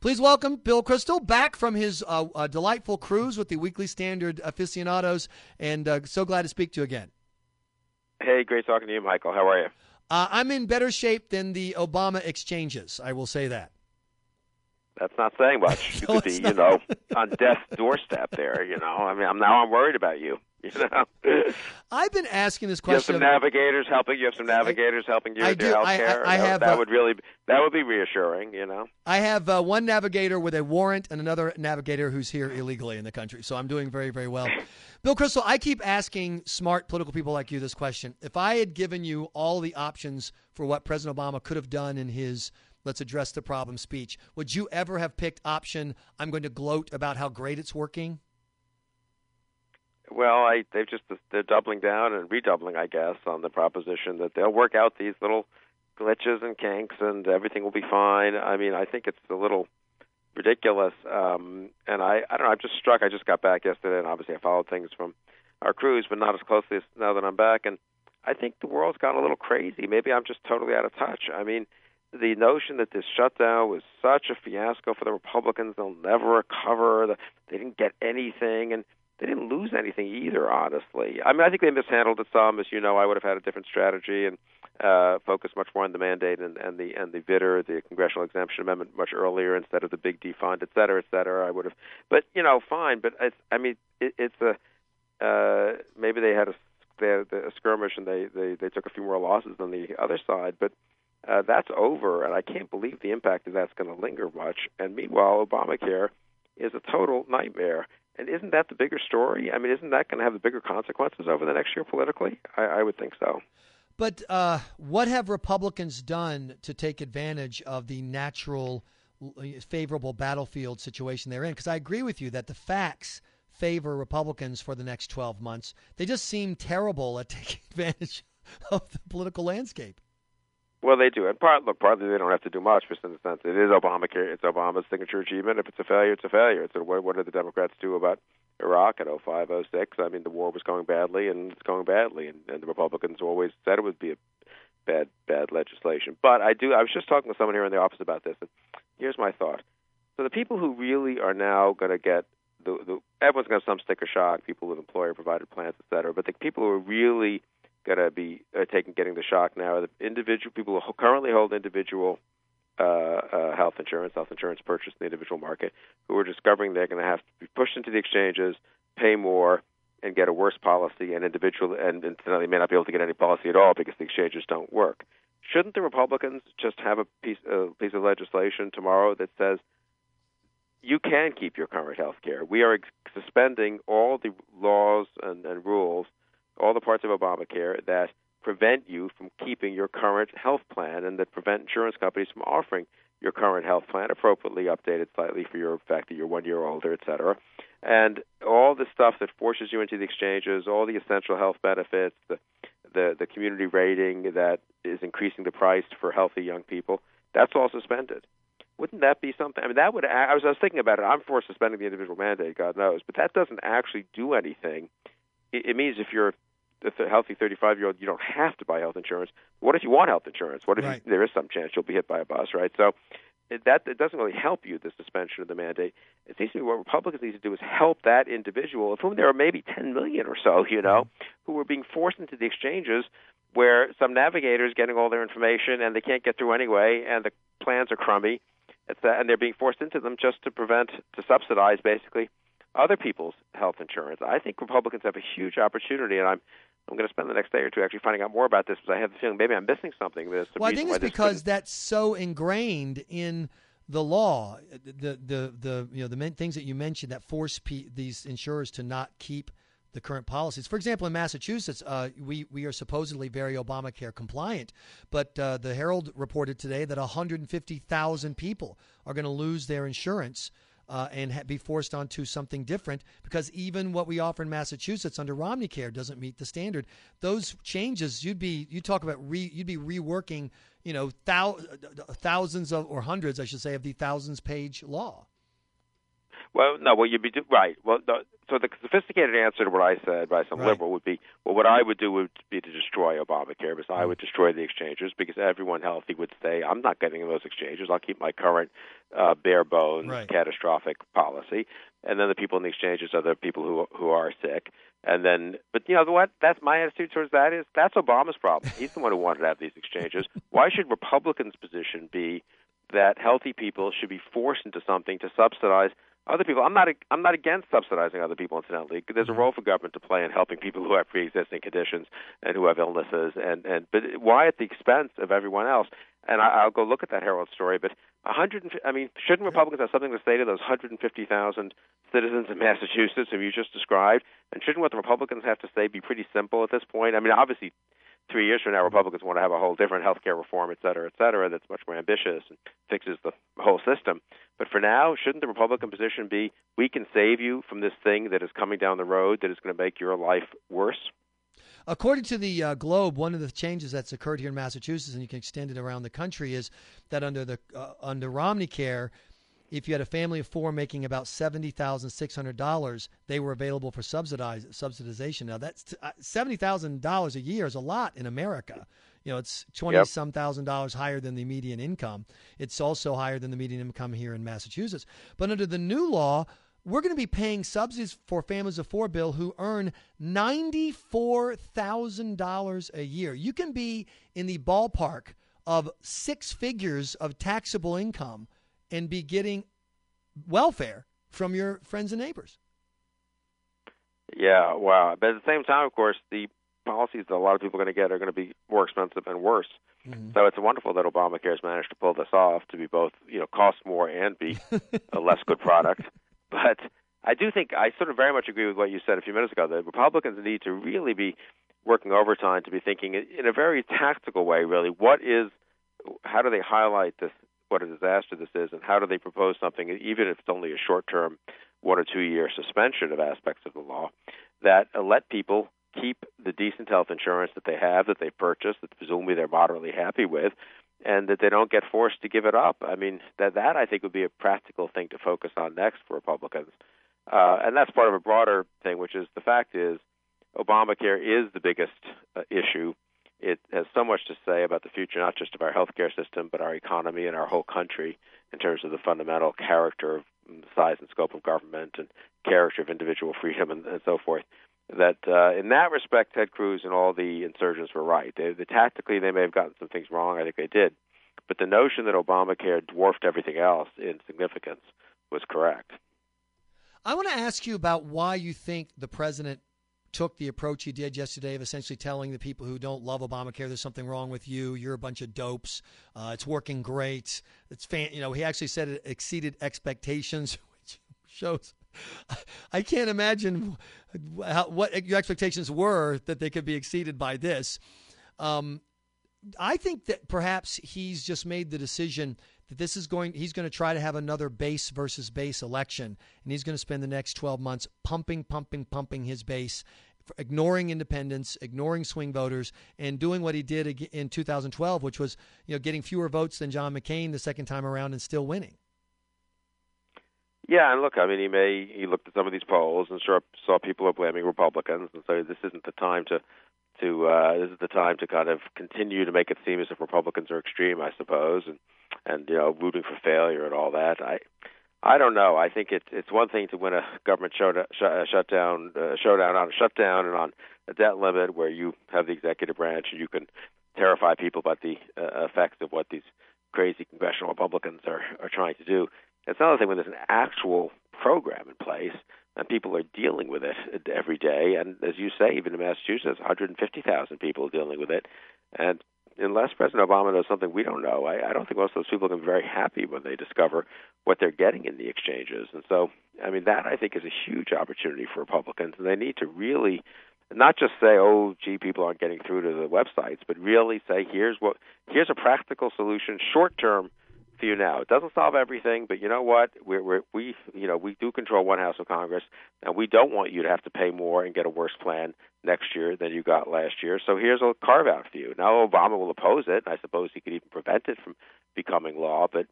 Please welcome Bill Kristol back from his uh, uh, delightful cruise with the Weekly Standard aficionados, and uh, so glad to speak to you again. Hey, great talking to you, Michael. How are you? Uh, I'm in better shape than the Obama exchanges. I will say that. That's not saying much. You No, could be, it's you know, on death's doorstep there. You know, I mean, I'm now I'm worried about you. You know, I've been asking this question. you have some navigators helping. You have some navigators helping you I with your do. health I-. I- I that, have, that uh, would really that would be reassuring. You know. I have uh, one navigator with a warrant and another navigator who's here illegally in the country. So I'm doing very, very well. Bill Kristol, I keep asking smart political people like you this question. If I had given you all the options for what President Obama could have done in his let's address the problem speech, would you ever have picked option I'm going to gloat about how great it's working? Well, I they've just they're doubling down and redoubling, I guess, on the proposition that they'll work out these little glitches and kinks and everything will be fine. I mean, I think it's a little ridiculous. Um, and I, I don't know. I'm just struck. I just got back yesterday, and obviously I followed things from our cruise, but not as closely as now that I'm back. And I think the world's gone a little crazy. Maybe I'm just totally out of touch. I mean, the notion that this shutdown was such a fiasco for the Republicans, they'll never recover. The, they didn't get anything, and they didn't lose anything either. Honestly, I mean, I think they mishandled it some. As you know, I would have had a different strategy and uh, focused much more on the mandate and, and the and the Vitter, the Congressional Exemption Amendment, much earlier instead of the big defund, et cetera, et cetera. I would have, but you know, fine. But it's, I mean, it, it's a uh, maybe they had a they had a skirmish and they, they they took a few more losses than the other side, but uh, that's over, and I can't believe the impact of that's going to linger much. And meanwhile, Obamacare is a total nightmare. Isn't that the bigger story? I mean, isn't that going to have the bigger consequences over the next year politically? I, I would think so. But uh, what have Republicans done to take advantage of the natural, favorable battlefield situation they're in? Because I agree with you that the facts favor Republicans for the next 12 months. They just seem terrible at taking advantage of the political landscape. Well, they do. And part, look, partly they don't have to do much, just in the sense it is Obamacare. It's Obama's signature achievement. If it's a failure, it's a failure. It's a, what, what did the Democrats do about Iraq in 05, 06? I mean, the war was going badly, and it's going badly. And, and the Republicans always said it would be a bad, bad legislation. But I do. I was just talking with someone here in the office about this, and here's my thought. So the people who really are now going to get the, the everyone's going to have some sticker shock. People with employer-provided plans, et cetera. But the people who are really going to be uh, taking getting the shock now the individual people who currently hold individual uh, uh, health insurance, health insurance purchased in the individual market, who are discovering they're going to have to be pushed into the exchanges, pay more, and get a worse policy, and individual and, they may not be able to get any policy at all because the exchanges don't work. Shouldn't the Republicans just have a piece a piece of legislation tomorrow that says you can keep your current health care? We are suspending all the laws and, and rules all the parts of Obamacare that prevent you from keeping your current health plan and that prevent insurance companies from offering your current health plan appropriately updated slightly for your fact that you're one year older, et cetera. And all the stuff that forces you into the exchanges, all the essential health benefits, the the, the community rating that is increasing the price for healthy young people, that's all suspended. Wouldn't that be something? I mean, that would. I was, I was thinking about it. I'm for suspending the individual mandate, God knows, but that doesn't actually do anything. It, it means if you're a healthy 35 year old, you don't have to buy health insurance. What if you want health insurance? What if Right. you, there is some chance you'll be hit by a bus, right? So it, that it doesn't really help you. The suspension of the mandate. It seems to me what Republicans need to do is help that individual, of whom there are maybe 10 million or so, you know, who are being forced into the exchanges where some navigator is getting all their information and they can't get through anyway, and the plans are crummy, it's that, and they're being forced into them just to prevent, to subsidize basically other people's health insurance. I think Republicans have a huge opportunity, and I'm I'm going to spend the next day or two actually finding out more about this because I have the feeling maybe I'm missing something. There's some Well, I think it's because couldn't- that's so ingrained in the law. The the the you know the main things that you mentioned that force pe- these insurers to not keep the current policies. For example, in Massachusetts, uh, we we are supposedly very Obamacare compliant, but uh, the Herald reported today that 150,000 people are going to lose their insurance. Uh, and ha- be forced onto something different because even what we offer in Massachusetts under Romney Care doesn't meet the standard. Those changes, you'd be you talk about re, you'd be reworking, you know, thou, thousands of or hundreds, I should say, of the thousands page law. Well, no, well, you'd be do, right. Well, so the sophisticated answer to what I said by some Right. liberal would be, well, what I would do would be to destroy Obamacare, because I would destroy the exchanges, because everyone healthy would say, I'm not getting in those exchanges. I'll keep my current uh, bare bones Right. catastrophic policy, and then the people in the exchanges are the people who who are sick. And then, but you know what? That's my attitude towards that is that's Obama's problem. He's the one who wanted to have these exchanges. Why should Republicans' position be that healthy people should be forced into something to subsidize other people? I'm not I'm not against subsidizing other people. Incidentally, there's a mm-hmm. role for government to play in helping people who have pre-existing conditions and who have illnesses, and and but why at the expense of everyone else? And I, I'll go look at that Herald story, but 100. I mean, shouldn't Republicans have something to say to those 150,000 citizens in Massachusetts who you just described? And shouldn't what the Republicans have to say be pretty simple at this point? I mean, obviously, three years from now, Republicans want to have a whole different health care reform, et cetera, et cetera, that's much more ambitious and fixes the whole system. But for now, shouldn't the Republican position be we can save you from this thing that is coming down the road that is going to make your life worse? According to the uh, Globe, one of the changes that's occurred here in Massachusetts, and you can extend it around the country, is that under the uh, under Romney Care, if you had a family of four making about seventy thousand six hundred dollars, they were available for subsidization. Now that's uh, seventy thousand dollars a year is a lot in America. You know, it's twenty Yep. some thousand dollars higher than the median income. It's also higher than the median income here in Massachusetts. But under the new law, we're going to be paying subsidies for families of four, Bill, who earn $94,000 a year. You can be in the ballpark of six figures of taxable income and be getting welfare from your friends and neighbors. Yeah, wow. But at the same time, of course, the policies that a lot of people are going to get are going to be more expensive and worse. Mm-hmm. So it's wonderful that Obamacare has managed to pull this off to be both, you know, cost more and be a less good product. But I do think I sort of very much agree with what you said a few minutes ago. that Republicans need to really be working overtime to be thinking in a very tactical way. Really, what is, how do they highlight this? What a disaster this is, and how do they propose something, even if it's only a short-term, one or two-year suspension of aspects of the law, that let people keep the decent health insurance that they have, that they purchased, that presumably they're moderately happy with, and that they don't get forced to give it up. I mean, that that I think would be a practical thing to focus on next for Republicans, uh, and that's part of a broader thing, which is the fact is Obamacare is the biggest uh, issue. It has so much to say about the future, not just of our healthcare system, but our economy and our whole country in terms of the fundamental character of size and scope of government and character of individual freedom and, and so forth. That uh, in that respect, Ted Cruz and all the insurgents were right. They, they tactically they may have gotten some things wrong. I think they did, but the notion that Obamacare dwarfed everything else in significance was correct. I want to ask you about why you think the president took the approach he did yesterday of essentially telling the people who don't love Obamacare there's something wrong with you. You're a bunch of dopes. Uh, it's working great. It's fan. You know, he actually said it exceeded expectations, which shows. I can't imagine how, what your expectations were that they could be exceeded by this. Um, I think that perhaps he's just made the decision that this is going he's going to try to have another base versus base election and he's going to spend the next 12 months pumping pumping pumping his base ignoring independents ignoring swing voters and doing what he did in 2012 which was you know getting fewer votes than John McCain the second time around and still winning. Yeah, and look, I mean, he may he looked at some of these polls and saw saw people are blaming Republicans, and so this isn't the time to to uh, this is the time to kind of continue to make it seem as if Republicans are extreme, I suppose, and and you know rooting for failure and all that. I I don't know. I think it's it's one thing to win a government show, sh- uh, shutdown uh, showdown on a shutdown and on a debt limit where you have the executive branch and you can terrify people about the uh, effects of what these crazy congressional Republicans are are trying to do. It's another thing when there's an actual program in place and people are dealing with it every day. And as you say, even in Massachusetts, 150,000 people are dealing with it. And unless President Obama knows something we don't know, I, I don't think most of those people can be very happy when they discover what they're getting in the exchanges. And so, I mean, that I think is a huge opportunity for Republicans, and they need to really not just say, "Oh, gee, people aren't getting through to the websites," but really say, "Here's what, here's a practical solution, short term." For you now. It doesn't solve everything, but you know what? We're, we're, we you know we do control one house of Congress, and we don't want you to have to pay more and get a worse plan next year than you got last year. So here's a carve out for you. Now Obama will oppose it, and I suppose he could even prevent it from becoming law, but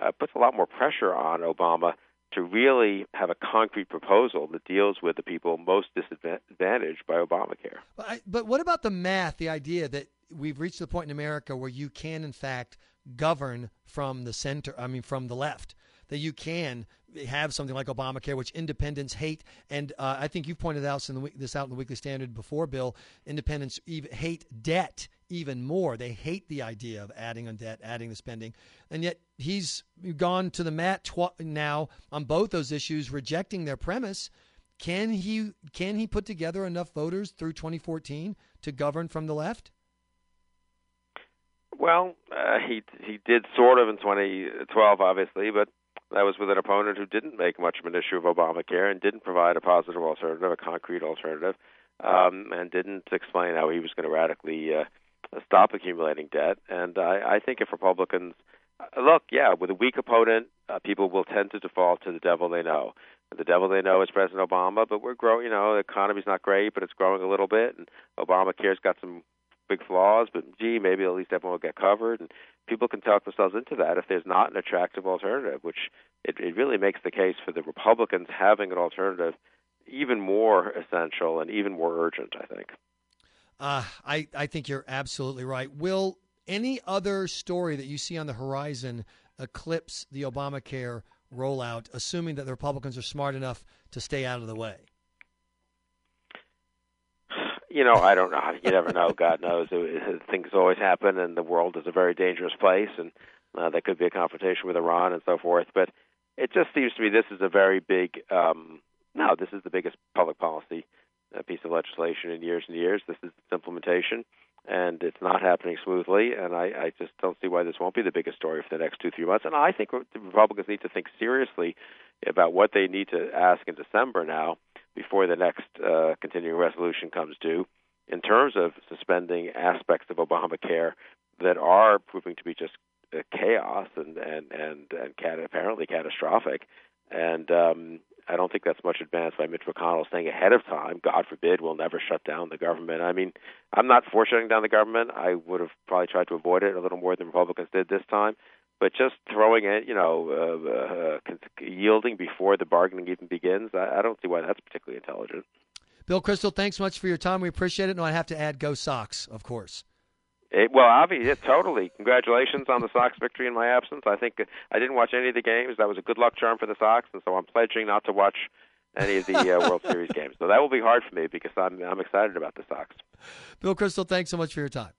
uh, puts a lot more pressure on Obama to really have a concrete proposal that deals with the people most disadvantaged by Obamacare. But, I, but what about the math, the idea that we've reached the point in America where you can, in fact, govern from the center, I mean, from the left? That you can have something like Obamacare, which independents hate, and uh, I think you've pointed out this out in the Weekly Standard before, Bill. Independents even hate debt even more. They hate the idea of adding on debt, adding the spending, and yet he's gone to the mat tw- now on both those issues, rejecting their premise. Can he can he put together enough voters through 2014 to govern from the left? Well, uh, he he did sort of in 2012, obviously, but that was with an opponent who didn't make much of an issue of Obamacare and didn't provide a positive alternative, a concrete alternative, um, and didn't explain how he was going to radically uh, stop accumulating debt. And I, I think if Republicans uh, look, yeah, with a weak opponent, uh, people will tend to default to the devil they know. The devil they know is President Obama, but we're growing. You know, the economy's not great, but it's growing a little bit, and Obamacare's got some big flaws, but gee, maybe at least everyone will get covered. And people can talk themselves into that if there's not an attractive alternative, which it, it really makes the case for the Republicans having an alternative even more essential and even more urgent, I think. Uh, I, I think you're absolutely right. Will any other story that you see on the horizon eclipse the Obamacare rollout, assuming that the Republicans are smart enough to stay out of the way? You know, I don't know. You never know. God knows. Things always happen, and the world is a very dangerous place, and uh, there could be a confrontation with Iran and so forth. But it just seems to me this is a very big. Um, no, this is the biggest public policy uh, piece of legislation in years and years. This is its implementation, and it's not happening smoothly. And I, I just don't see why this won't be the biggest story for the next two, three months. And I think the Republicans need to think seriously about what they need to ask in December now before the next uh, continuing resolution comes due in terms of suspending aspects of Obamacare that are proving to be just uh, chaos and and and and cat- apparently catastrophic. And um, I don't think that's much advanced by Mitch McConnell saying ahead of time, God forbid, we'll never shut down the government. I mean, I'm not for shutting down the government. I would have probably tried to avoid it a little more than Republicans did this time. But just throwing it, you know, uh, uh, yielding before the bargaining even begins, I, I don't see why that's particularly intelligent. Bill Kristol, thanks much for your time. We appreciate it. No, I have to add, go Sox, of course. It, well, obviously, yeah, totally. Congratulations on the Sox victory in my absence. I think I didn't watch any of the games. That was a good luck charm for the Sox, and so I'm pledging not to watch any of the uh, World Series games. So that will be hard for me because I'm I'm excited about the Sox. Bill Kristol, thanks so much for your time.